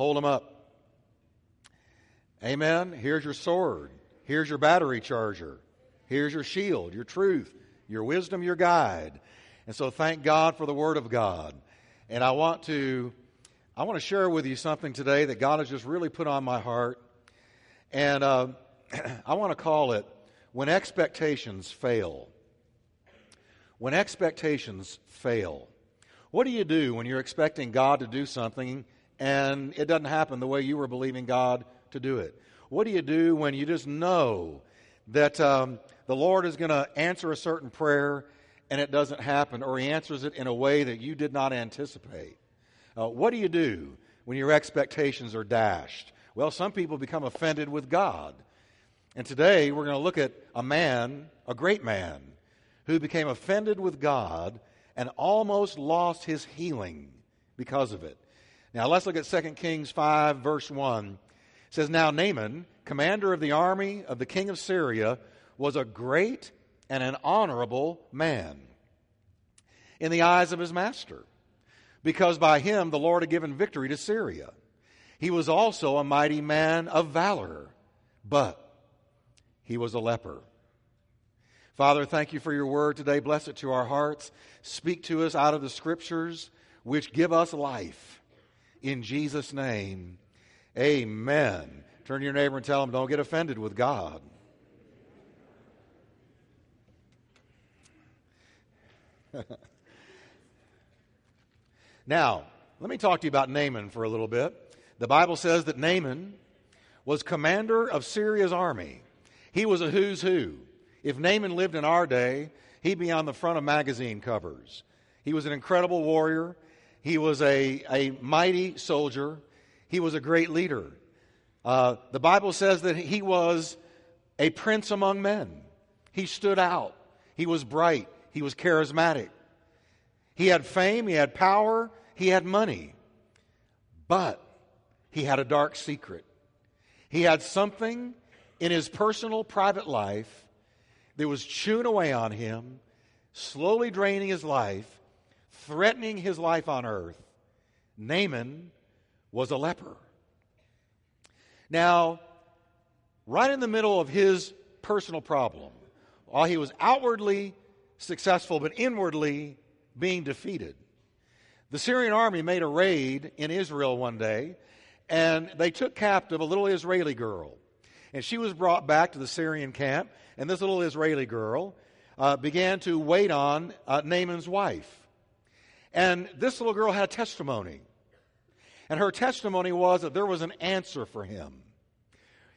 hold them up. Amen. Here's your sword. Here's your battery charger. Here's your shield, your truth, your wisdom, your guide. And so thank God for the Word of God. And I want to I want to share with you something today that God has just really put on my heart. And uh, I want to call it When Expectations Fail. When expectations fail. What do you do when you're expecting God to do something and it doesn't happen the way you were believing God to do it? What do you do when you just know that um, the Lord is going to answer a certain prayer and it doesn't happen, or He answers it in a way that you did not anticipate? Uh, what do you do when your expectations are dashed? Well, some people become offended with God. And today we're going to look at a man, a great man, who became offended with God and almost lost his healing because of it. Now let's look at 2 Kings 5, verse 1 It says, Now Naaman, commander of the army of the king of Syria, was a great and an honorable man in the eyes of his master, because by him the Lord had given victory to Syria. He was also a mighty man of valor, but he was a leper. Father, thank you for your word today. Bless it to our hearts. Speak to us out of the scriptures, which give us life. In Jesus' name, Amen. Turn to your neighbor and tell him, don't get offended with God. now, let me talk to you about Naaman for a little bit. The Bible says that Naaman was commander of Syria's army. He was a who's who. If Naaman lived in our day, he'd be on the front of magazine covers. He was an incredible warrior. He was a, a mighty soldier. He was a great leader. Uh, the Bible says that he was a prince among men. He stood out. He was bright. He was charismatic. He had fame. He had power. He had money. But he had a dark secret. He had something in his personal, private life that was chewing away on him, slowly draining his life, threatening his life on earth. Naaman was a leper. Now, right in the middle of his personal problem, while he was outwardly successful but inwardly being defeated, the Syrian army made a raid in Israel one day, and they took captive a little Israeli girl. And she was brought back to the Syrian camp, and this little Israeli girl uh, began to wait on uh, Naaman's wife. And this little girl had a testimony. And her testimony was that there was an answer for him.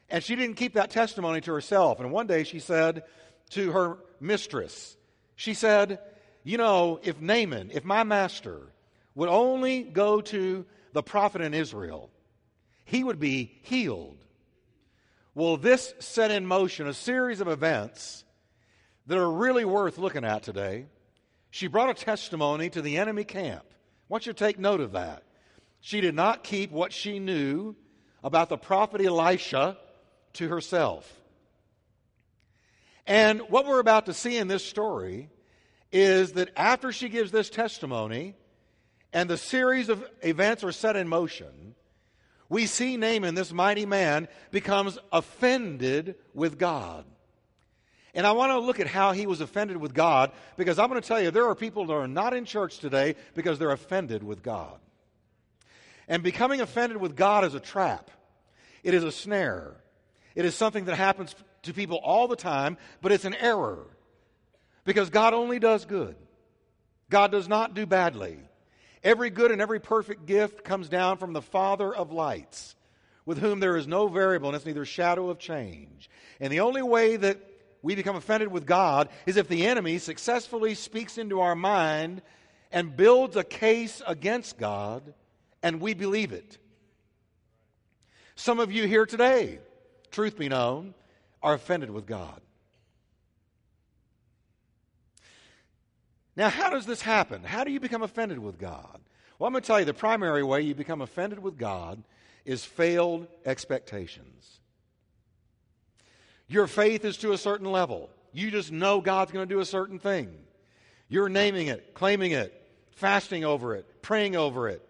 And she didn't keep that testimony to herself. And one day she said to her mistress, she said, You know, if Naaman, if my master would only go to the prophet in Israel, he would be healed. Well, this set in motion a series of events that are really worth looking at today. She brought a testimony to the enemy camp. I want you to take note of that. She did not keep what she knew about the prophet Elisha to herself. And what we're about to see in this story is that after she gives this testimony and the series of events are set in motion, we see Naaman, this mighty man, becomes offended with God. And I want to look at how he was offended with God because I'm going to tell you there are people that are not in church today because they're offended with God. And becoming offended with God is a trap, it is a snare. It is something that happens to people all the time, but it's an error. Because God only does good, God does not do badly. Every good and every perfect gift comes down from the Father of lights, with whom there is no variableness, neither shadow of change. And the only way that we become offended with God is if the enemy successfully speaks into our mind and builds a case against God and we believe it. Some of you here today, truth be known, are offended with God. Now, how does this happen? How do you become offended with God? Well, I'm going to tell you the primary way you become offended with God is failed expectations. Your faith is to a certain level. You just know God's going to do a certain thing. You're naming it, claiming it, fasting over it, praying over it.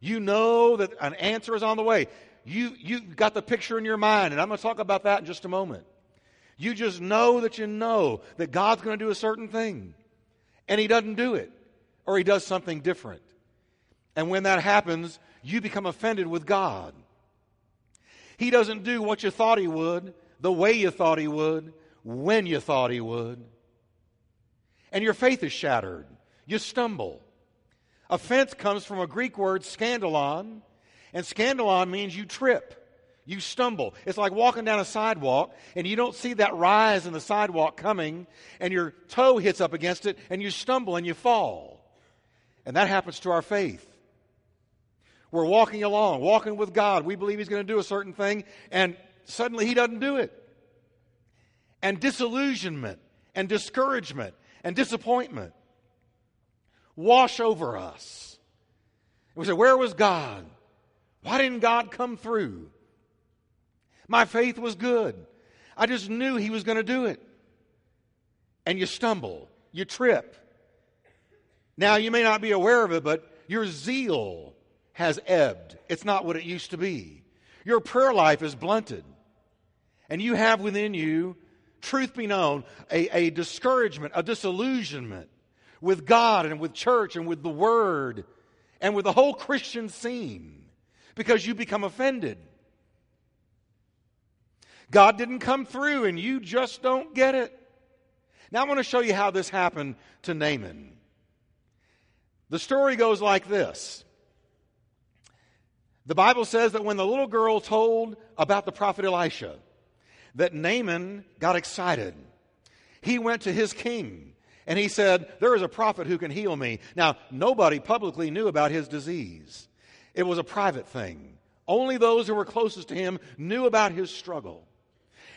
You know that an answer is on the way. You, you got the picture in your mind, and I'm going to talk about that in just a moment. You just know that you know that God's going to do a certain thing, and He doesn't do it, or He does something different. And when that happens, you become offended with God. He doesn't do what you thought He would, the way you thought He would, when you thought He would. And your faith is shattered. You stumble. Offense comes from a Greek word, scandalon, and scandalon means you trip, you stumble. It's like walking down a sidewalk and you don't see that rise in the sidewalk coming, and your toe hits up against it, and you stumble and you fall. And that happens to our faith. We're walking along, walking with God. We believe He's going to do a certain thing, and suddenly He doesn't do it. And disillusionment and discouragement and disappointment wash over us. We say, Where was God? Why didn't God come through? My faith was good. I just knew He was going to do it. And you stumble, you trip. Now, you may not be aware of it, but your zeal has ebbed. It's not what it used to be. Your prayer life is blunted. And you have within you, truth be known, a, a discouragement, a disillusionment with God and with church and with the Word and with the whole Christian scene because you become offended. God didn't come through and you just don't get it. Now I want to show you how this happened to Naaman. The story goes like this. The Bible says that when the little girl told about the prophet Elisha, that Naaman got excited. He went to his king and he said, There is a prophet who can heal me. Now, nobody publicly knew about his disease, it was a private thing. Only those who were closest to him knew about his struggle.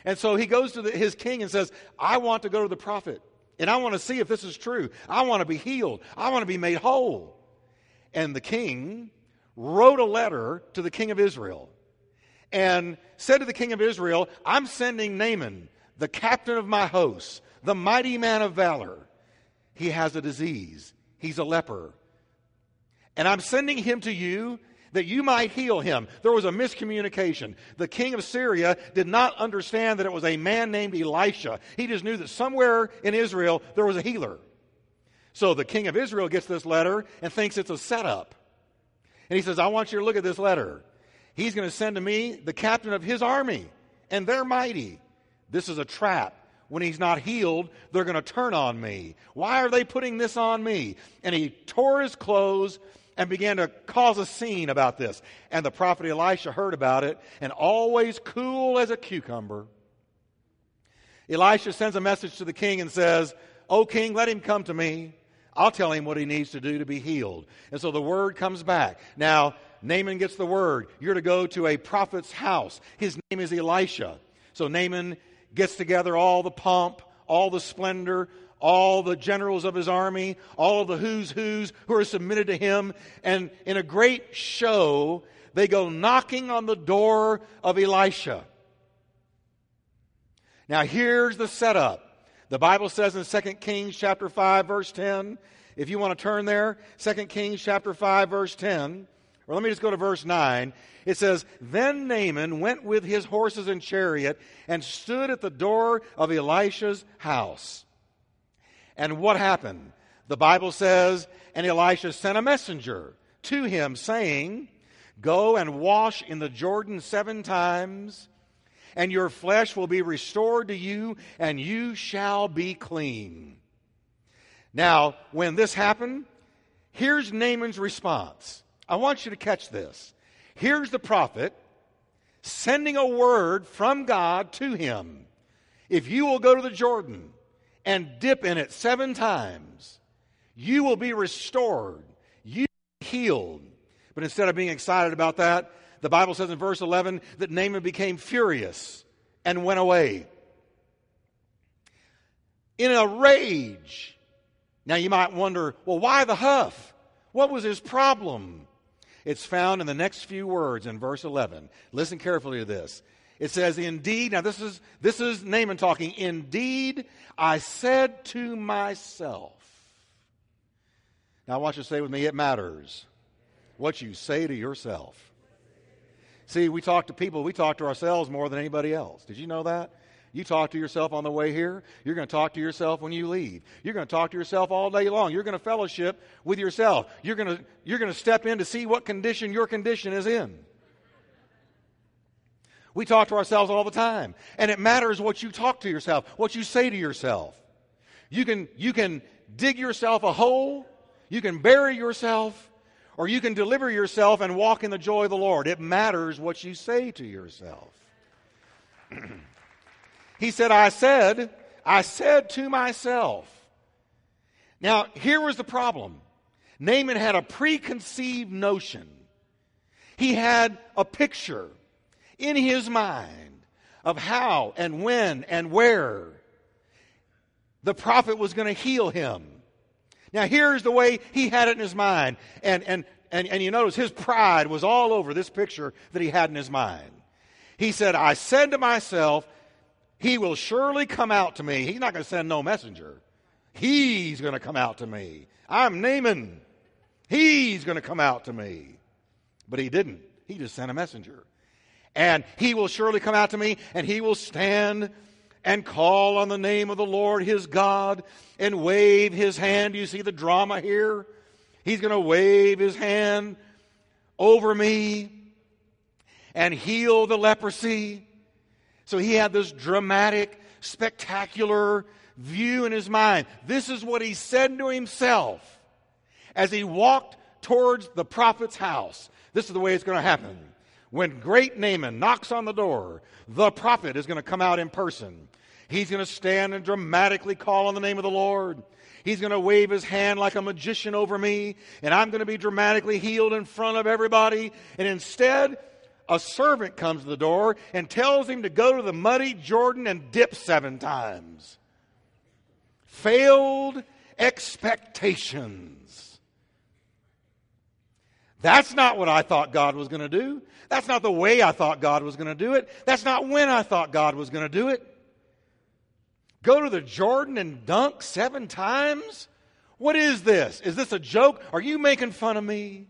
And so he goes to the, his king and says, I want to go to the prophet and I want to see if this is true. I want to be healed. I want to be made whole. And the king wrote a letter to the king of Israel and said to the king of Israel, I'm sending Naaman, the captain of my hosts, the mighty man of valor he has a disease. He's a leper. And I'm sending him to you that you might heal him. There was a miscommunication. The king of Syria did not understand that it was a man named Elisha. He just knew that somewhere in Israel there was a healer. So the king of Israel gets this letter and thinks it's a setup. And he says, I want you to look at this letter. He's going to send to me the captain of his army, and they're mighty. This is a trap when he's not healed, they're going to turn on me. Why are they putting this on me? And he tore his clothes and began to cause a scene about this. And the prophet Elisha heard about it, and always cool as a cucumber, Elisha sends a message to the king and says, O king, let him come to me. I'll tell him what he needs to do to be healed. And so the word comes back. Now, Naaman gets the word. You're to go to a prophet's house. His name is Elisha. So Naaman gets together all the pomp, all the splendor, all the generals of his army, all of the who's who's who are submitted to him, and in a great show, they go knocking on the door of Elisha. Now here's the setup. The Bible says in 2 Kings chapter 5 verse 10, if you want to turn there, 2 Kings chapter 5 verse 10, or let me just go to verse 9. It says, Then Naaman went with his horses and chariot and stood at the door of Elisha's house. And what happened? The Bible says, And Elisha sent a messenger to him, saying, Go and wash in the Jordan seven times, and your flesh will be restored to you, and you shall be clean. Now, when this happened, here's Naaman's response. I want you to catch this. Here's the prophet sending a word from God to him. If you will go to the Jordan and dip in it seven times, you will be restored. You will be healed. But instead of being excited about that, the Bible says in verse 11 that Naaman became furious and went away. In a rage. Now you might wonder, well, why the huff? What was his problem? It's found in the next few words in verse 11. Listen carefully to this. It says, Indeed, now this is, this is Naaman talking, Indeed, I said to myself. Now I want you to say with me, it matters. What you say to yourself. See, we talk to people, we talk to ourselves more than anybody else. Did you know that? You talk to yourself on the way here. You're going to talk to yourself when you leave. You're going to talk to yourself all day long. You're going to fellowship with yourself. You're going to, you're going to step in to see what condition your condition is in. We talk to ourselves all the time. And it matters what you talk to yourself, what you say to yourself. You can, you can dig yourself a hole, you can bury yourself, or you can deliver yourself and walk in the joy of the Lord. It matters what you say to yourself. he said, I said, I said to myself. Now, here was the problem Naaman had a preconceived notion, he had a picture in his mind of how and when and where the prophet was going to heal him. Now, here's the way he had it in his mind. And, and, and, and you notice his pride was all over this picture that he had in his mind. He said, I said to myself, He will surely come out to me. He's not going to send no messenger. He's going to come out to me. I'm Naaman. He's going to come out to me. But he didn't. He just sent a messenger. And he will surely come out to me, and he will stand and call on the name of the Lord his God and wave his hand. You see the drama here? He's going to wave his hand over me and heal the leprosy. So he had this dramatic, spectacular view in his mind. This is what he said to himself as he walked towards the prophet's house. This is the way it's going to happen. When great Naaman knocks on the door, the prophet is going to come out in person. He's going to stand and dramatically call on the name of the Lord. He's going to wave his hand like a magician over me, and I'm going to be dramatically healed in front of everybody. And instead, a servant comes to the door and tells him to go to the muddy Jordan and dip seven times. Failed expectations. That's not what I thought God was going to do. That's not the way I thought God was going to do it. That's not when I thought God was going to do it. Go to the Jordan and dunk seven times? What is this? Is this a joke? Are you making fun of me?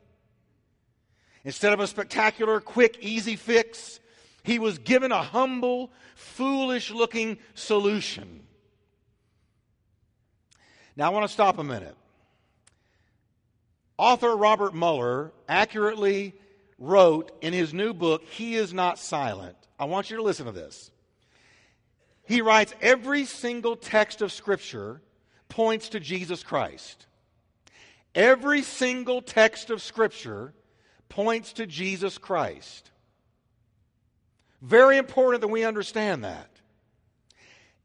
Instead of a spectacular, quick, easy fix, he was given a humble, foolish looking solution. Now, I want to stop a minute. Author Albert Mohler accurately wrote in his new book, He is Not Silent. I want you to listen to this. He writes, Every single text of Scripture points to Jesus Christ. Every single text of Scripture points to Jesus Christ. Very important that we understand that.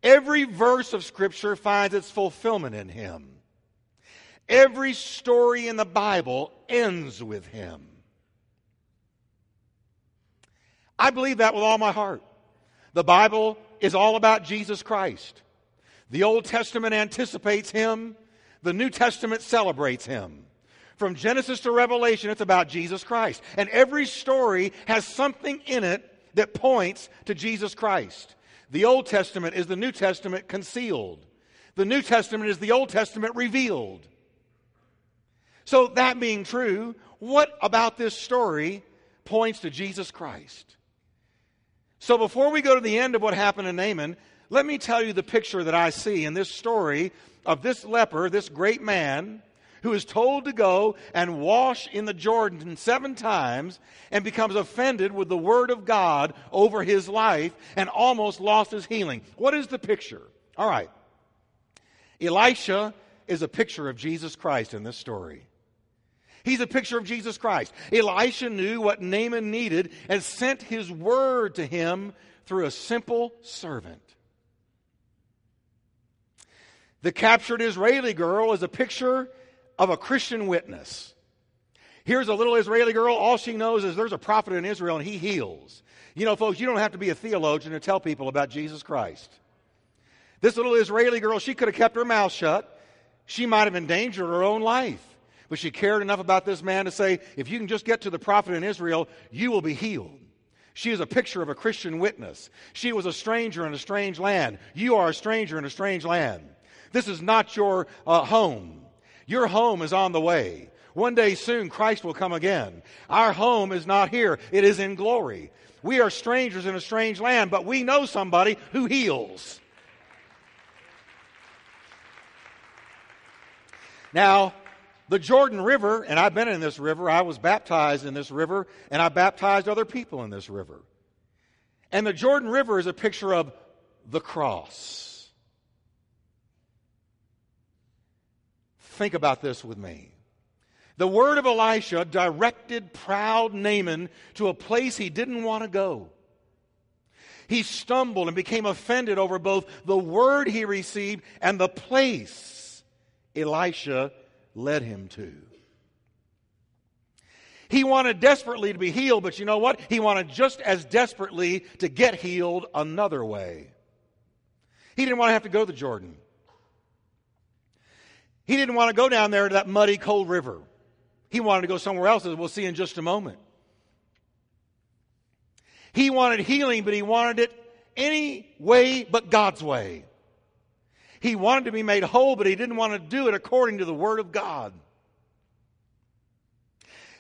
Every verse of Scripture finds its fulfillment in Him. Every story in the Bible ends with Him. I believe that with all my heart. The Bible is all about Jesus Christ. The Old Testament anticipates him, the New Testament celebrates him. From Genesis to Revelation, it's about Jesus Christ. And every story has something in it that points to Jesus Christ. The Old Testament is the New Testament concealed, the New Testament is the Old Testament revealed. So, that being true, what about this story points to Jesus Christ? So before we go to the end of what happened to Naaman, let me tell you the picture that I see in this story of this leper, this great man, who is told to go and wash in the Jordan seven times and becomes offended with the word of God over his life and almost lost his healing. What is the picture? All right. Elisha is a picture of Jesus Christ in this story. He's a picture of Jesus Christ. Elisha knew what Naaman needed and sent his word to him through a simple servant. The captured Israeli girl is a picture of a Christian witness. Here's a little Israeli girl. All she knows is there's a prophet in Israel and he heals. You know, folks, you don't have to be a theologian to tell people about Jesus Christ. This little Israeli girl, she could have kept her mouth shut. She might have endangered her own life. But she cared enough about this man to say, if you can just get to the prophet in Israel, you will be healed. She is a picture of a Christian witness. She was a stranger in a strange land. You are a stranger in a strange land. This is not your uh, home. Your home is on the way. One day soon, Christ will come again. Our home is not here, it is in glory. We are strangers in a strange land, but we know somebody who heals. Now, the Jordan River, and I've been in this river, I was baptized in this river, and I baptized other people in this river. And the Jordan River is a picture of the cross. Think about this with me. The word of Elisha directed proud Naaman to a place he didn't want to go. He stumbled and became offended over both the word he received and the place Elisha led him to. He wanted desperately to be healed, but you know what? He wanted just as desperately to get healed another way. He didn't want to have to go to Jordan. He didn't want to go down there to that muddy, cold river. He wanted to go somewhere else, as we'll see in just a moment. He wanted healing, but he wanted it any way but God's way. He wanted to be made whole, but he didn't want to do it according to the Word of God.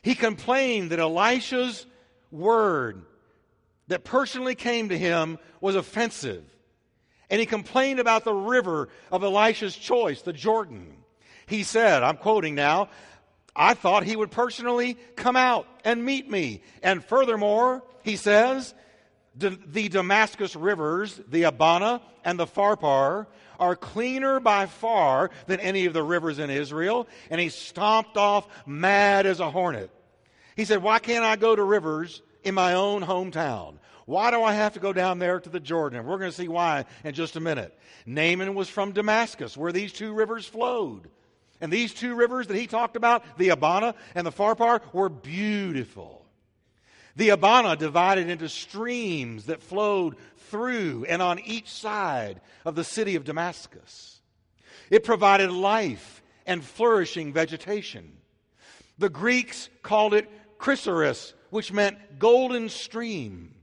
He complained that Elisha's word that personally came to him was offensive. And he complained about the river of Elisha's choice, the Jordan. He said, I'm quoting now, I thought he would personally come out and meet me. And furthermore, he says, the Damascus rivers, the Abana and the Pharpar, are cleaner by far than any of the rivers in Israel. And he stomped off mad as a hornet. He said, Why can't I go to rivers in my own hometown? Why do I have to go down there to the Jordan? We're going to see why in just a minute. Naaman was from Damascus, where these two rivers flowed. And these two rivers that he talked about, the Abana and the Pharpar, were beautiful. The Abana divided into streams that flowed through and on each side of the city of Damascus. It provided life and flourishing vegetation. The Greeks called it Chrysaris, which meant golden stream.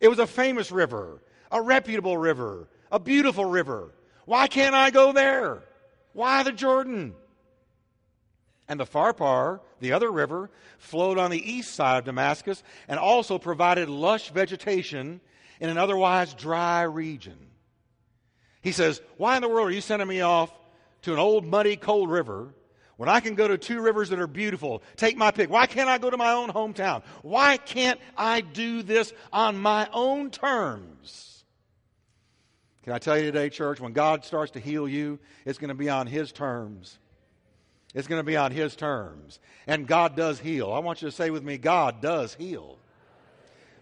It was a famous river, a reputable river, a beautiful river. Why can't I go there? Why the Jordan? And the Pharpar, the other river, flowed on the east side of Damascus and also provided lush vegetation in an otherwise dry region. He says, Why in the world are you sending me off to an old, muddy, cold river when I can go to two rivers that are beautiful? Take my pick. Why can't I go to my own hometown? Why can't I do this on my own terms? Can I tell you today, church, when God starts to heal you, it's going to be on His terms. It's going to be on His terms. And God does heal. I want you to say with me, God does heal.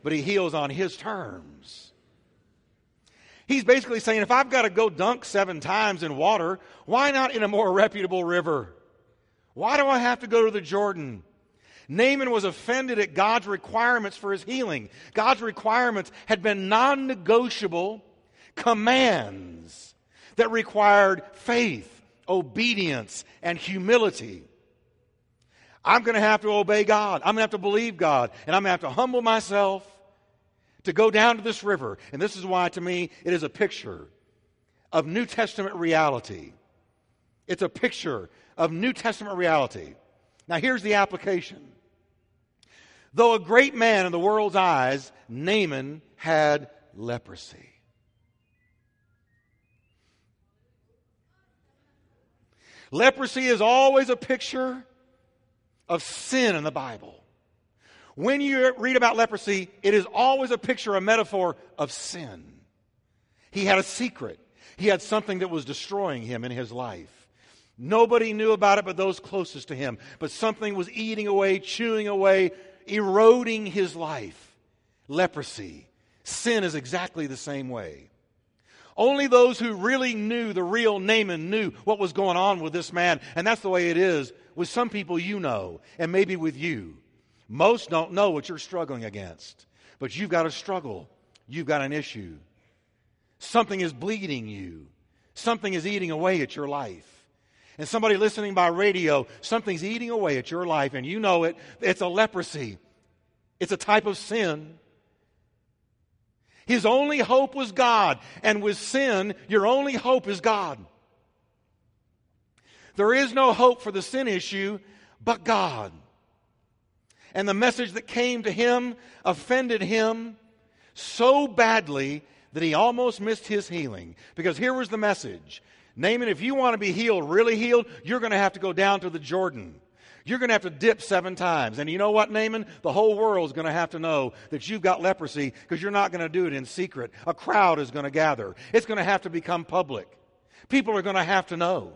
But He heals on His terms. He's basically saying, if I've got to go dunk seven times in water, why not in a more reputable river? Why do I have to go to the Jordan? Naaman was offended at God's requirements for his healing. God's requirements had been non negotiable commands that required faith, obedience, and humility. I'm going to have to obey God. I'm going to have to believe God. And I'm going to have to humble myself to go down to this river. And this is why, to me, it is a picture of New Testament reality. It's a picture of New Testament reality. Now, here's the application. Though a great man in the world's eyes, Naaman had leprosy. Leprosy is always a picture of sin in the Bible. When you read about leprosy, it is always a picture, a metaphor of sin. He had a secret. He had something that was destroying him in his life. Nobody knew about it but those closest to him. But something was eating away, chewing away, eroding his life. Leprosy. Sin is exactly the same way. Only those who really knew the real Naaman knew what was going on with this man. And that's the way it is with some people you know, and maybe with you. Most don't know what you're struggling against, but you've got a struggle. You've got an issue. Something is bleeding you, something is eating away at your life. And somebody listening by radio, something's eating away at your life, and you know it. It's a leprosy, it's a type of sin. His only hope was God. And with sin, your only hope is God. There is no hope for the sin issue but God. And the message that came to him offended him so badly that he almost missed his healing. Because here was the message Naaman, if you want to be healed, really healed, you're going to have to go down to the Jordan. You're going to have to dip seven times. And you know what, Naaman? The whole world is going to have to know that you've got leprosy because you're not going to do it in secret. A crowd is going to gather. It's going to have to become public. People are going to have to know.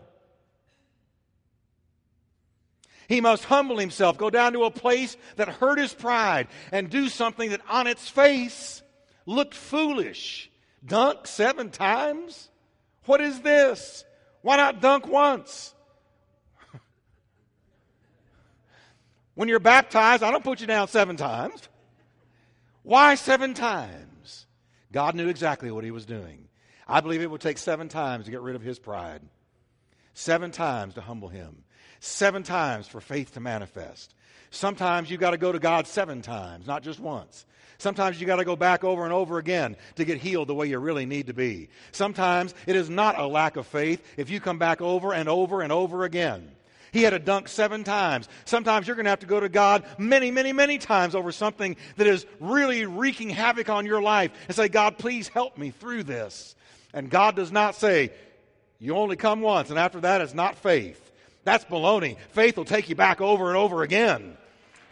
He must humble himself, go down to a place that hurt his pride, and do something that on its face looked foolish. Dunk seven times? What is this? Why not dunk once? When you're baptized, I don't put you down seven times. Why seven times? God knew exactly what he was doing. I believe it would take seven times to get rid of his pride, seven times to humble him, seven times for faith to manifest. Sometimes you've got to go to God seven times, not just once. Sometimes you've got to go back over and over again to get healed the way you really need to be. Sometimes it is not a lack of faith if you come back over and over and over again. He had to dunk seven times. Sometimes you're going to have to go to God many, many, many times over something that is really wreaking havoc on your life and say, God, please help me through this. And God does not say, you only come once, and after that, it's not faith. That's baloney. Faith will take you back over and over again.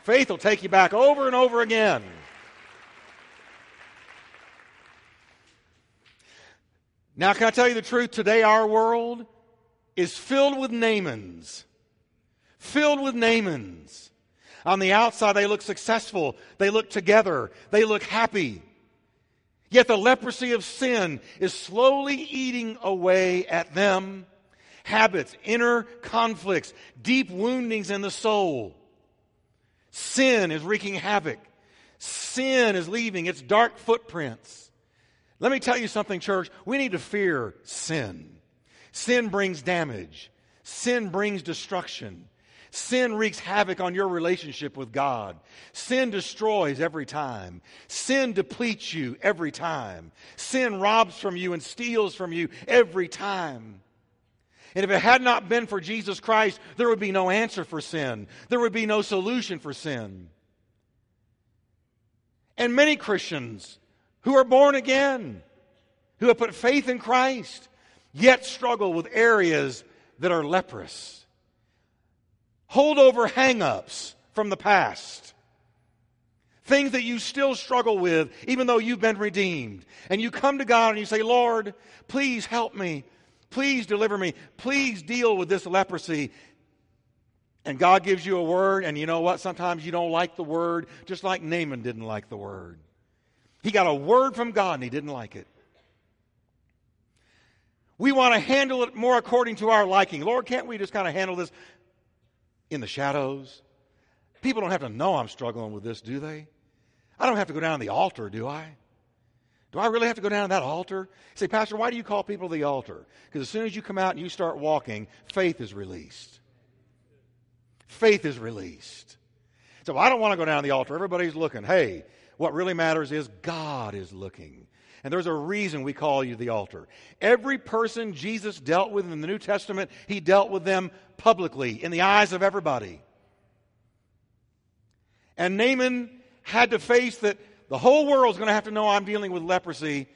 Faith will take you back over and over again. Now, can I tell you the truth? Today, our world is filled with Naamans. Filled with Naamans. On the outside, they look successful. They look together. They look happy. Yet the leprosy of sin is slowly eating away at them. Habits, inner conflicts, deep woundings in the soul. Sin is wreaking havoc. Sin is leaving its dark footprints. Let me tell you something, church. We need to fear sin. Sin brings damage, sin brings destruction. Sin wreaks havoc on your relationship with God. Sin destroys every time. Sin depletes you every time. Sin robs from you and steals from you every time. And if it had not been for Jesus Christ, there would be no answer for sin. There would be no solution for sin. And many Christians who are born again, who have put faith in Christ, yet struggle with areas that are leprous. Hold over hang ups from the past. Things that you still struggle with, even though you've been redeemed. And you come to God and you say, Lord, please help me. Please deliver me. Please deal with this leprosy. And God gives you a word, and you know what? Sometimes you don't like the word, just like Naaman didn't like the word. He got a word from God and he didn't like it. We want to handle it more according to our liking. Lord, can't we just kind of handle this in the shadows? People don't have to know I'm struggling with this, do they? I don't have to go down to the altar, do I? Do I really have to go down to that altar? say, Pastor, why do you call people to the altar? Because as soon as you come out and you start walking, faith is released. Faith is released. So I don't want to go down to the altar. Everybody's looking. Hey, what really matters is God is looking. And there's a reason we call you the altar. Every person Jesus dealt with in the New Testament, he dealt with them publicly in the eyes of everybody. And Naaman had to face that the whole world's going to have to know I'm dealing with leprosy,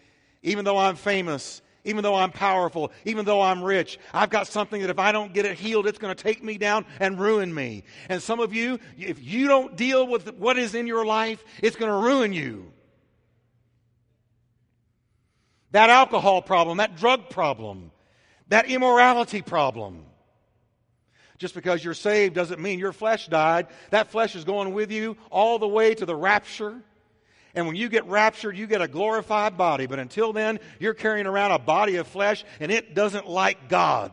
even though I'm famous, even though I'm powerful, even though I'm rich. I've got something that if I don't get it healed, it's going to take me down and ruin me. And some of you, if you don't deal with what is in your life, it's going to ruin you. That alcohol problem, that drug problem, that immorality problem. Just because you're saved doesn't mean your flesh died. That flesh is going with you all the way to the rapture. And when you get raptured, you get a glorified body. But until then, you're carrying around a body of flesh and it doesn't like God.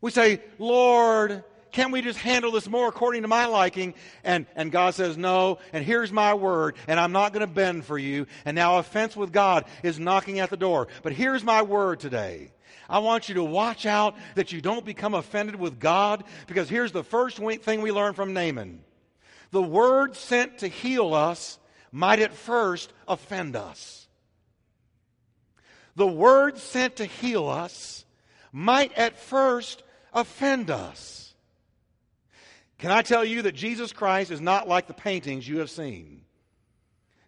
We say, Lord, can't we just handle this more according to my liking? And, and God says, No, and here's my word, and I'm not going to bend for you. And now offense with God is knocking at the door. But here's my word today. I want you to watch out that you don't become offended with God, because here's the first thing we learn from Naaman the word sent to heal us might at first offend us. The word sent to heal us might at first offend us. Can I tell you that Jesus Christ is not like the paintings you have seen?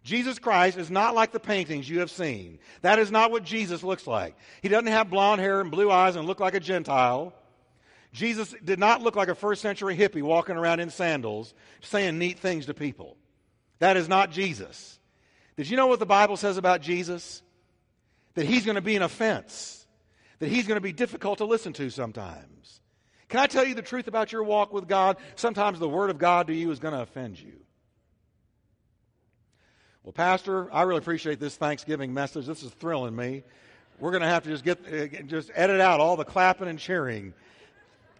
Jesus Christ is not like the paintings you have seen. That is not what Jesus looks like. He doesn't have blonde hair and blue eyes and look like a Gentile. Jesus did not look like a first century hippie walking around in sandals saying neat things to people. That is not Jesus. Did you know what the Bible says about Jesus? That he's going to be an offense, that he's going to be difficult to listen to sometimes. Can I tell you the truth about your walk with God? Sometimes the Word of God to you is going to offend you. Well, Pastor, I really appreciate this Thanksgiving message. This is thrilling me. We're going to have to just get uh, just edit out all the clapping and cheering.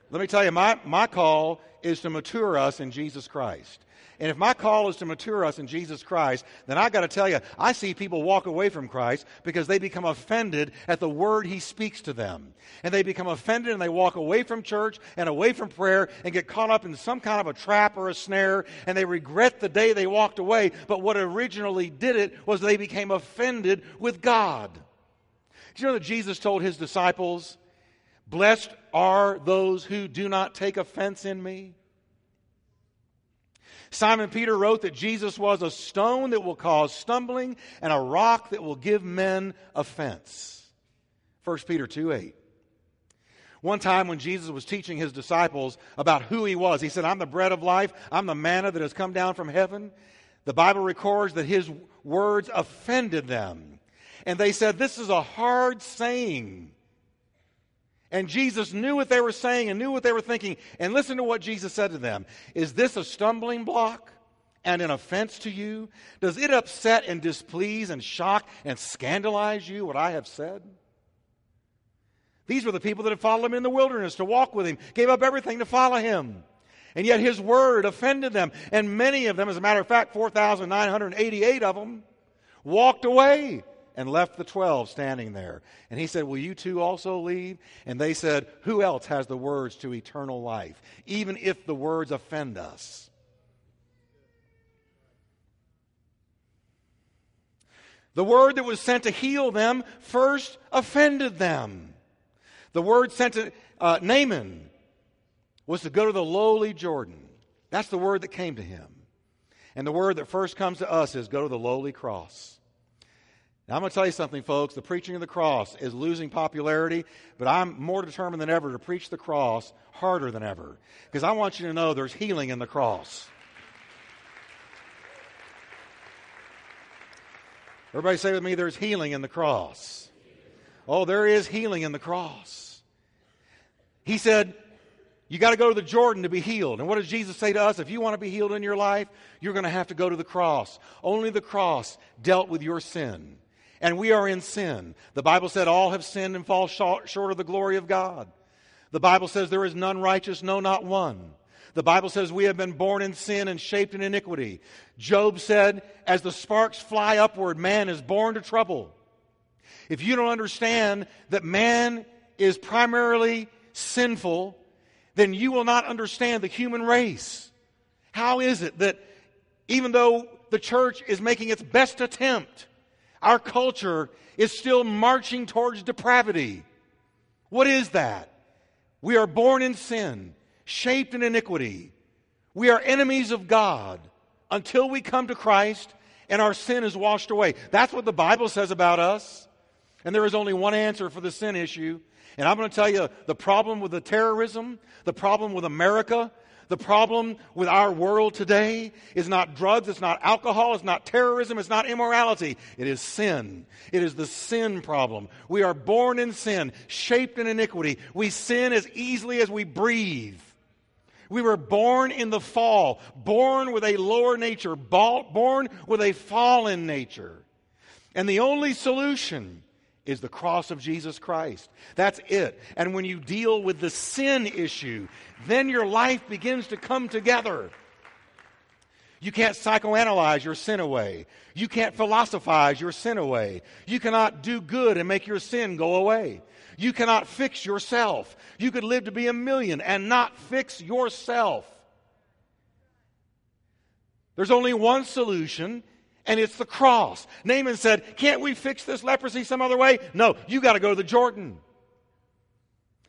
Let me tell you, my, my call is to mature us in Jesus Christ. And if my call is to mature us in Jesus Christ, then I got to tell you, I see people walk away from Christ because they become offended at the word he speaks to them. And they become offended and they walk away from church and away from prayer and get caught up in some kind of a trap or a snare and they regret the day they walked away. But what originally did it was they became offended with God. Do you know that Jesus told his disciples, Blessed are those who do not take offense in me? Simon Peter wrote that Jesus was a stone that will cause stumbling and a rock that will give men offense. 1 Peter 2 8. One time when Jesus was teaching his disciples about who he was, he said, I'm the bread of life, I'm the manna that has come down from heaven. The Bible records that his words offended them. And they said, This is a hard saying. And Jesus knew what they were saying and knew what they were thinking. And listen to what Jesus said to them Is this a stumbling block and an offense to you? Does it upset and displease and shock and scandalize you what I have said? These were the people that had followed him in the wilderness to walk with him, gave up everything to follow him. And yet his word offended them. And many of them, as a matter of fact, 4,988 of them, walked away and left the 12 standing there. And he said, Will you too also leave? And they said, Who else has the words to eternal life, even if the words offend us? The word that was sent to heal them first offended them. The word sent to uh, Naaman was to go to the lowly Jordan. That's the word that came to him. And the word that first comes to us is go to the lowly cross. Now, I'm going to tell you something, folks. The preaching of the cross is losing popularity, but I'm more determined than ever to preach the cross harder than ever because I want you to know there's healing in the cross. Everybody say with me, there's healing in the cross. Oh, there is healing in the cross. He said, You got to go to the Jordan to be healed. And what does Jesus say to us? If you want to be healed in your life, you're going to have to go to the cross. Only the cross dealt with your sin and we are in sin. The Bible said all have sinned and fall short of the glory of God. The Bible says there is none righteous, no, not one. The Bible says we have been born in sin and shaped in iniquity. Job said, as the sparks fly upward, man is born to trouble. If you don't understand that man is primarily sinful, then you will not understand the human race. How is it that even though the church is making its best attempt our culture is still marching towards depravity. What is that? We are born in sin, shaped in iniquity. We are enemies of God until we come to Christ and our sin is washed away. That's what the Bible says about us. And there is only one answer for the sin issue. And I'm going to tell you the problem with the terrorism, the problem with America, the problem with our world today is not drugs, it's not alcohol, it's not terrorism, it's not immorality. It is sin. It is the sin problem. We are born in sin, shaped in iniquity. We sin as easily as we breathe. We were born in the fall, born with a lower nature, born with a fallen nature. And the only solution is the cross of Jesus Christ. That's it. And when you deal with the sin issue, then your life begins to come together. You can't psychoanalyze your sin away. You can't philosophize your sin away. You cannot do good and make your sin go away. You cannot fix yourself. You could live to be a million and not fix yourself. There's only one solution, and it's the cross. Naaman said, Can't we fix this leprosy some other way? No, you got to go to the Jordan.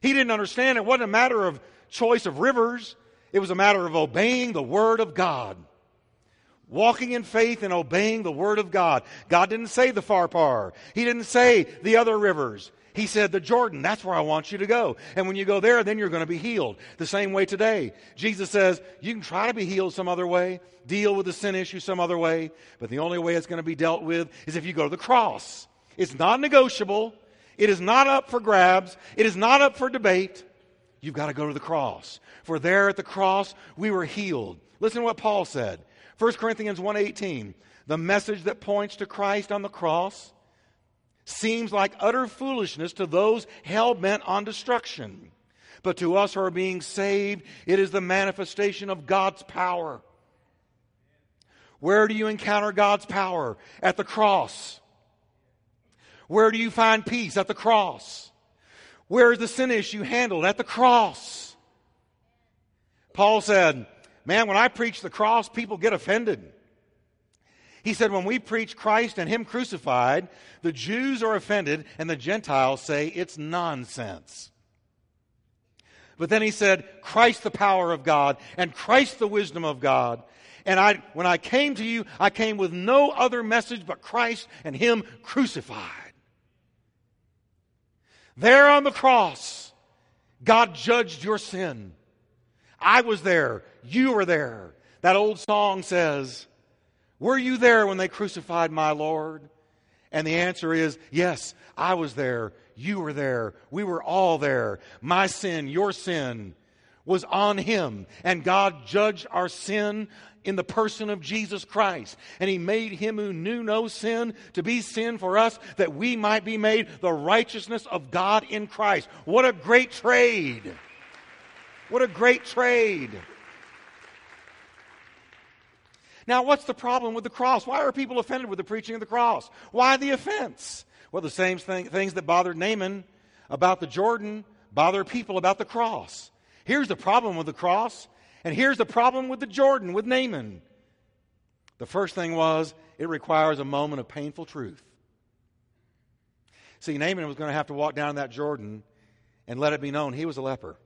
He didn't understand it wasn't a matter of choice of rivers, it was a matter of obeying the Word of God. Walking in faith and obeying the Word of God. God didn't say the Pharpar. He didn't say the other rivers. He said, The Jordan, that's where I want you to go. And when you go there, then you're going to be healed. The same way today. Jesus says, You can try to be healed some other way, deal with the sin issue some other way, but the only way it's going to be dealt with is if you go to the cross. It's not negotiable. It is not up for grabs. It is not up for debate. You've got to go to the cross. For there at the cross, we were healed. Listen to what Paul said. 1 Corinthians 1:18. The message that points to Christ on the cross seems like utter foolishness to those hell bent on destruction. But to us who are being saved, it is the manifestation of God's power. Where do you encounter God's power? At the cross. Where do you find peace? At the cross. Where is the sin issue handled? At the cross. Paul said, Man, when I preach the cross, people get offended. He said, when we preach Christ and Him crucified, the Jews are offended and the Gentiles say it's nonsense. But then he said, Christ the power of God and Christ the wisdom of God. And I, when I came to you, I came with no other message but Christ and Him crucified. There on the cross, God judged your sin. I was there. You were there. That old song says, were you there when they crucified my Lord? And the answer is yes, I was there. You were there. We were all there. My sin, your sin, was on him. And God judged our sin in the person of Jesus Christ. And he made him who knew no sin to be sin for us that we might be made the righteousness of God in Christ. What a great trade! What a great trade! Now, what's the problem with the cross? Why are people offended with the preaching of the cross? Why the offense? Well, the same thing, things that bothered Naaman about the Jordan bother people about the cross. Here's the problem with the cross, and here's the problem with the Jordan, with Naaman. The first thing was it requires a moment of painful truth. See, Naaman was going to have to walk down that Jordan and let it be known he was a leper.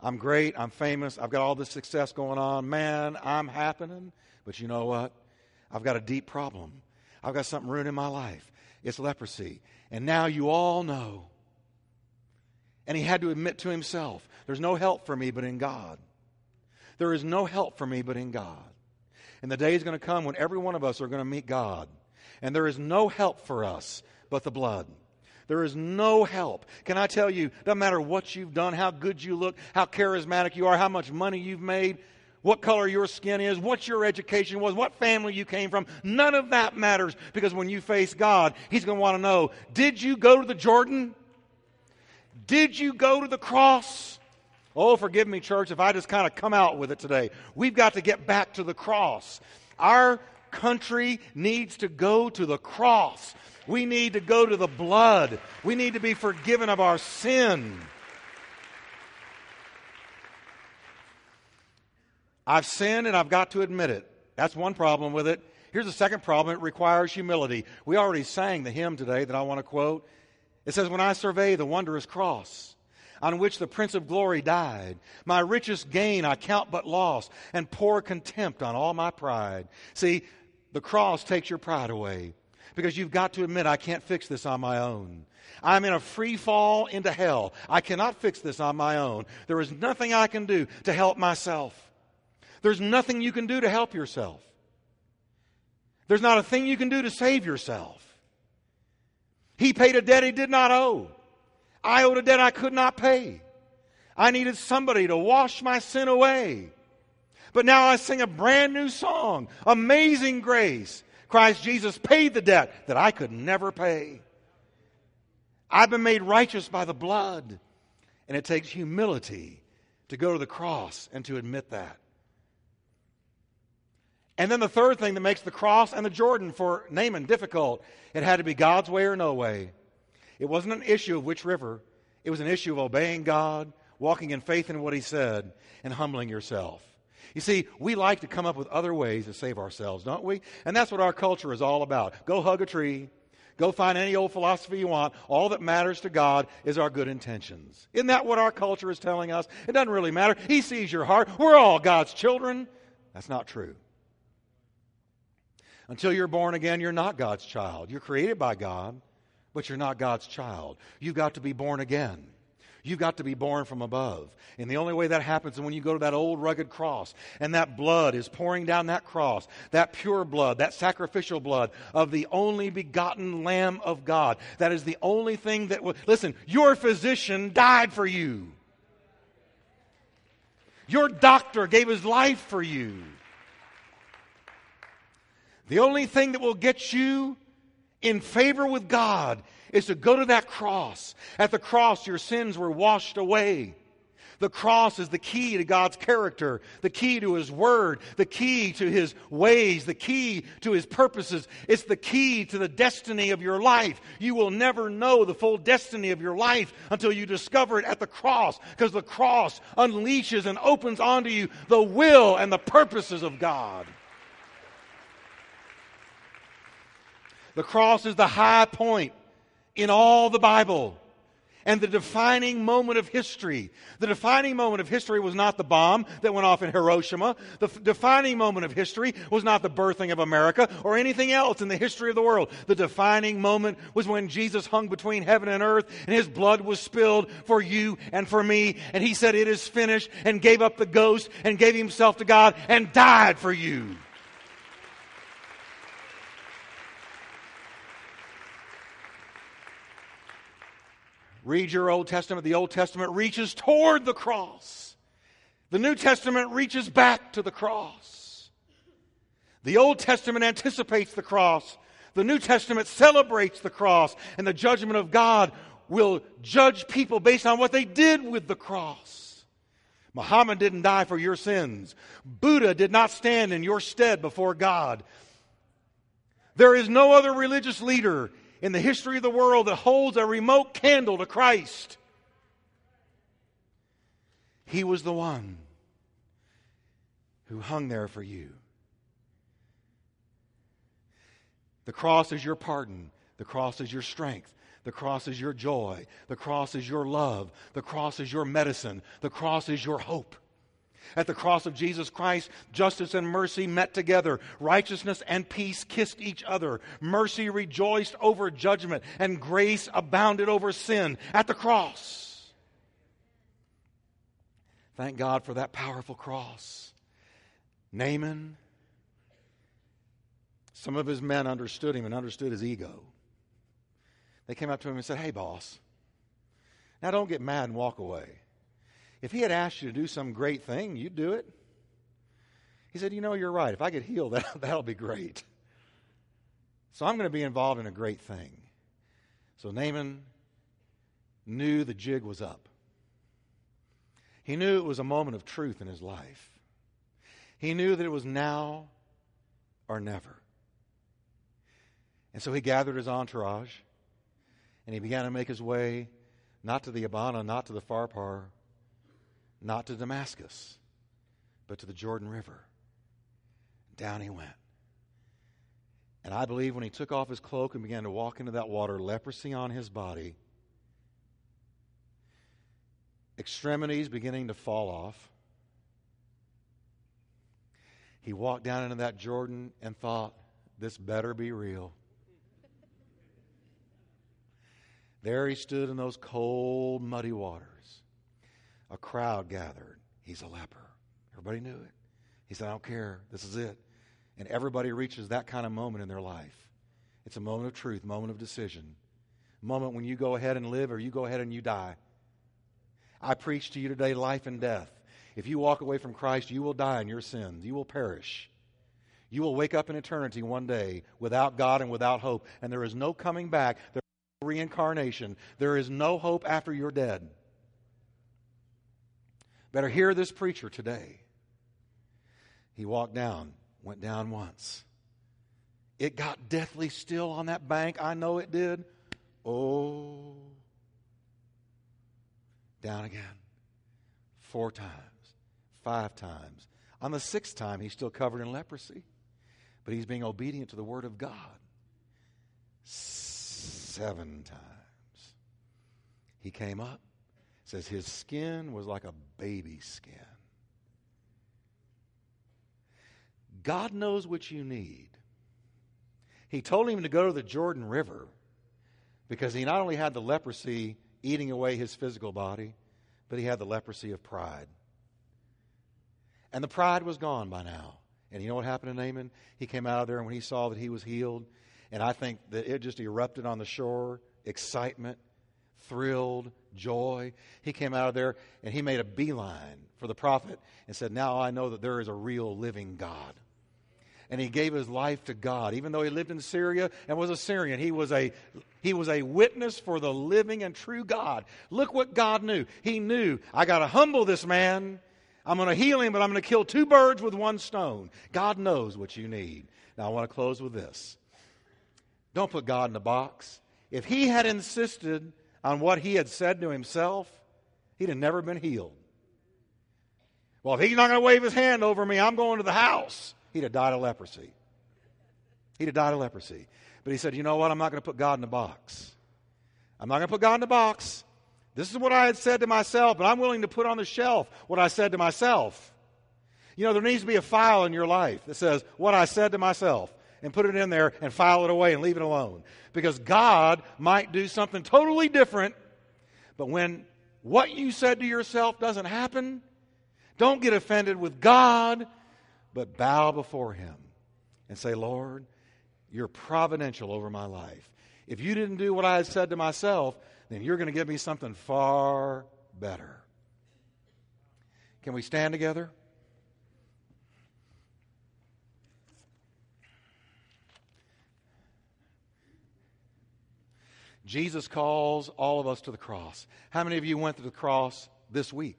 I'm great, I'm famous, I've got all this success going on. Man, I'm happening. But you know what? I've got a deep problem. I've got something ruining my life. It's leprosy. And now you all know. And he had to admit to himself there's no help for me but in God. There is no help for me but in God. And the day is going to come when every one of us are going to meet God. And there is no help for us but the blood. There is no help. Can I tell you, doesn't matter what you've done, how good you look, how charismatic you are, how much money you've made, what color your skin is, what your education was, what family you came from. None of that matters because when you face God, He's going to want to know Did you go to the Jordan? Did you go to the cross? Oh, forgive me, church, if I just kind of come out with it today. We've got to get back to the cross. Our country needs to go to the cross. We need to go to the blood. We need to be forgiven of our sin. I've sinned and I've got to admit it. That's one problem with it. Here's the second problem it requires humility. We already sang the hymn today that I want to quote. It says, When I survey the wondrous cross on which the Prince of Glory died, my richest gain I count but loss and pour contempt on all my pride. See, the cross takes your pride away because you've got to admit, I can't fix this on my own. I'm in a free fall into hell. I cannot fix this on my own. There is nothing I can do to help myself. There's nothing you can do to help yourself. There's not a thing you can do to save yourself. He paid a debt he did not owe. I owed a debt I could not pay. I needed somebody to wash my sin away. But now I sing a brand new song Amazing Grace. Christ Jesus paid the debt that I could never pay. I've been made righteous by the blood. And it takes humility to go to the cross and to admit that. And then the third thing that makes the cross and the Jordan for Naaman difficult, it had to be God's way or no way. It wasn't an issue of which river, it was an issue of obeying God, walking in faith in what He said, and humbling yourself. You see, we like to come up with other ways to save ourselves, don't we? And that's what our culture is all about. Go hug a tree, Go find any old philosophy you want. All that matters to God is our good intentions. Isn't that what our culture is telling us? It doesn't really matter. He sees your heart. We're all God's children. That's not true. Until you're born again, you're not God's child. You're created by God, but you're not God's child. You've got to be born again. You've got to be born from above. And the only way that happens is when you go to that old rugged cross and that blood is pouring down that cross, that pure blood, that sacrificial blood of the only begotten Lamb of God. That is the only thing that will. Listen, your physician died for you, your doctor gave his life for you. The only thing that will get you in favor with God is to go to that cross. At the cross, your sins were washed away. The cross is the key to God's character, the key to His Word, the key to His ways, the key to His purposes. It's the key to the destiny of your life. You will never know the full destiny of your life until you discover it at the cross, because the cross unleashes and opens onto you the will and the purposes of God. The cross is the high point in all the Bible and the defining moment of history. The defining moment of history was not the bomb that went off in Hiroshima. The f- defining moment of history was not the birthing of America or anything else in the history of the world. The defining moment was when Jesus hung between heaven and earth and his blood was spilled for you and for me. And he said, It is finished, and gave up the ghost and gave himself to God and died for you. Read your Old Testament. The Old Testament reaches toward the cross. The New Testament reaches back to the cross. The Old Testament anticipates the cross. The New Testament celebrates the cross. And the judgment of God will judge people based on what they did with the cross. Muhammad didn't die for your sins. Buddha did not stand in your stead before God. There is no other religious leader in the history of the world that holds a remote candle to Christ. He was the one who hung there for you. The cross is your pardon. The cross is your strength. The cross is your joy. The cross is your love. The cross is your medicine. The cross is your hope. At the cross of Jesus Christ, justice and mercy met together. Righteousness and peace kissed each other. Mercy rejoiced over judgment, and grace abounded over sin at the cross. Thank God for that powerful cross. Naaman, some of his men understood him and understood his ego. They came up to him and said, Hey, boss, now don't get mad and walk away. If he had asked you to do some great thing, you'd do it. He said, You know, you're right. If I could heal that, that'll be great. So I'm going to be involved in a great thing. So Naaman knew the jig was up. He knew it was a moment of truth in his life. He knew that it was now or never. And so he gathered his entourage and he began to make his way not to the Abana, not to the Pharpar, not to Damascus, but to the Jordan River. Down he went. And I believe when he took off his cloak and began to walk into that water, leprosy on his body, extremities beginning to fall off, he walked down into that Jordan and thought, this better be real. There he stood in those cold, muddy waters a crowd gathered. He's a leper. Everybody knew it. He said, I don't care. This is it. And everybody reaches that kind of moment in their life. It's a moment of truth, moment of decision, moment when you go ahead and live or you go ahead and you die. I preach to you today life and death. If you walk away from Christ, you will die in your sins. You will perish. You will wake up in eternity one day without God and without hope. And there is no coming back. There is no reincarnation. There is no hope after you're dead. Better hear this preacher today. He walked down, went down once. It got deathly still on that bank. I know it did. Oh. Down again. Four times. Five times. On the sixth time, he's still covered in leprosy. But he's being obedient to the Word of God. seven times. He came up, says his skin was like a baby's skin. God knows what you need. He told him to go to the Jordan River because he not only had the leprosy eating away his physical body, but he had the leprosy of pride. And the pride was gone by now. And you know what happened to Naaman? He came out of there, and when he saw that he was healed, and I think that it just erupted on the shore excitement, thrilled, joy. He came out of there and he made a beeline for the prophet and said, Now I know that there is a real living God and he gave his life to God. Even though he lived in Syria and was a Syrian, he was a, he was a witness for the living and true God. Look what God knew. He knew, I got to humble this man. I'm going to heal him, but I'm going to kill two birds with one stone. God knows what you need. Now, I want to close with this. Don't put God in a box. If he had insisted on what he had said to himself, he'd have never been healed. Well, if he's not going to wave his hand over me, I'm going to the house he'd have died of leprosy. He'd have died of leprosy. But he said, You know what? I'm not going to put God in a box. I'm not going to put God in a box. This is what I had said to myself, but I'm willing to put on the shelf what I said to myself. You know, there needs to be a file in your life that says what I said to myself and put it in there and file it away and leave it alone. Because God might do something totally different, but when what you said to yourself doesn't happen, don't get offended with God but bow before Him and say, Lord, you're providential over my life. If you didn't do what I had said to myself, then you're going to give me something far better. Can we stand together? Jesus calls all of us to the cross. How many of you went to the cross this week?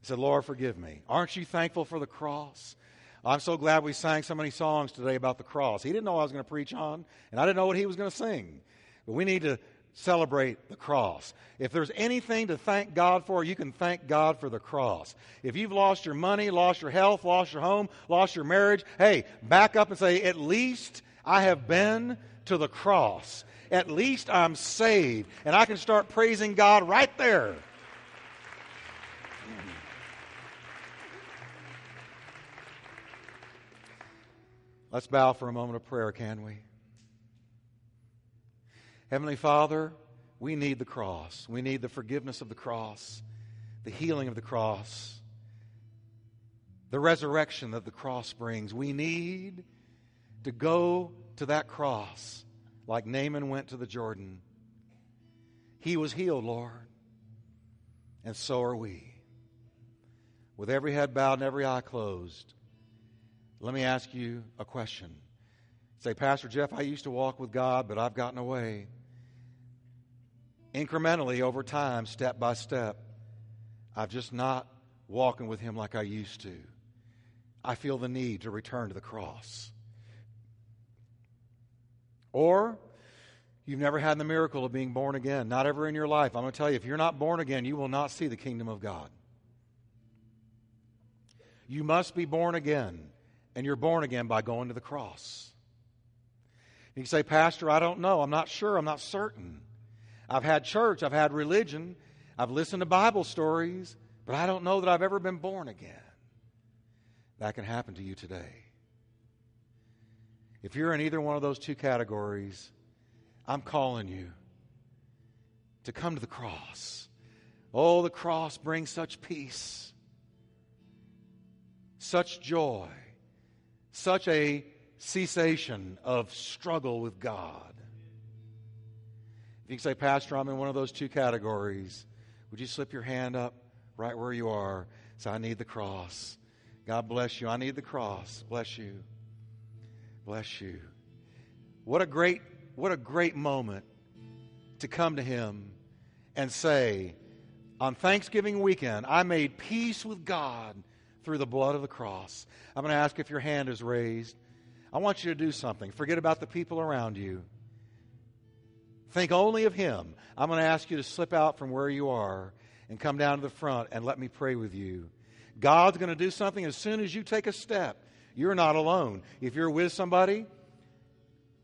He said, Lord, forgive me. Aren't you thankful for the cross? I'm so glad we sang so many songs today about the cross. He didn't know I was going to preach on, and I didn't know what he was going to sing. But we need to celebrate the cross. If there's anything to thank God for, you can thank God for the cross. If you've lost your money, lost your health, lost your home, lost your marriage, hey, back up and say, at least I have been to the cross. At least I'm saved. And I can start praising God right there. Let's bow for a moment of prayer, can we? Heavenly Father, we need the cross. We need the forgiveness of the cross, the healing of the cross, the resurrection that the cross brings. We need to go to that cross like Naaman went to the Jordan. He was healed, Lord, and so are we. With every head bowed and every eye closed, let me ask you a question. Say, Pastor Jeff, I used to walk with God, but I've gotten away. Incrementally, over time, step by step, I've just not walking with Him like I used to. I feel the need to return to the cross. Or you've never had the miracle of being born again, not ever in your life. I'm going to tell you, if you're not born again, you will not see the kingdom of God. You must be born again and you're born again by going to the cross. You can say, Pastor, I don't know. I'm not sure. I'm not certain. I've had church, I've had religion, I've listened to Bible stories, but I don't know that I've ever been born again. That can happen to you today. If you're in either one of those two categories, I'm calling you to come to the cross. Oh, the cross brings such peace, such joy such a cessation of struggle with God. If you can say, Pastor, I'm in one of those two categories, would you slip your hand up right where you are? Say, I need the cross. God bless you. I need the cross. Bless you. Bless you. What a great, what a great moment to come to Him and say, on Thanksgiving weekend, I made peace with God through the blood of the cross. I'm going to ask if your hand is raised. I want you to do something. Forget about the people around you. Think only of Him. I'm going to ask you to slip out from where you are and come down to the front and let me pray with you. God's going to do something as soon as you take a step. You're not alone. If you're with somebody,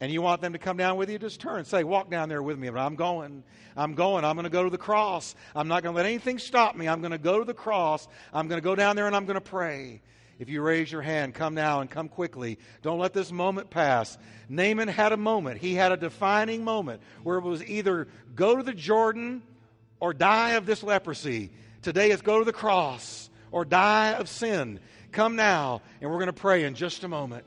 and you want them to come down with you, just turn say, Walk down there with me. I'm going. I'm going. I'm going to go to the cross. I'm not going to let anything stop me. I'm going to go to the cross. I'm going to go down there and I'm going to pray. If you raise your hand, come now and come quickly. Don't let this moment pass. Naaman had a moment. He had a defining moment where it was either go to the Jordan or die of this leprosy. Today is go to the cross or die of sin. Come now, and we're going to pray in just a moment.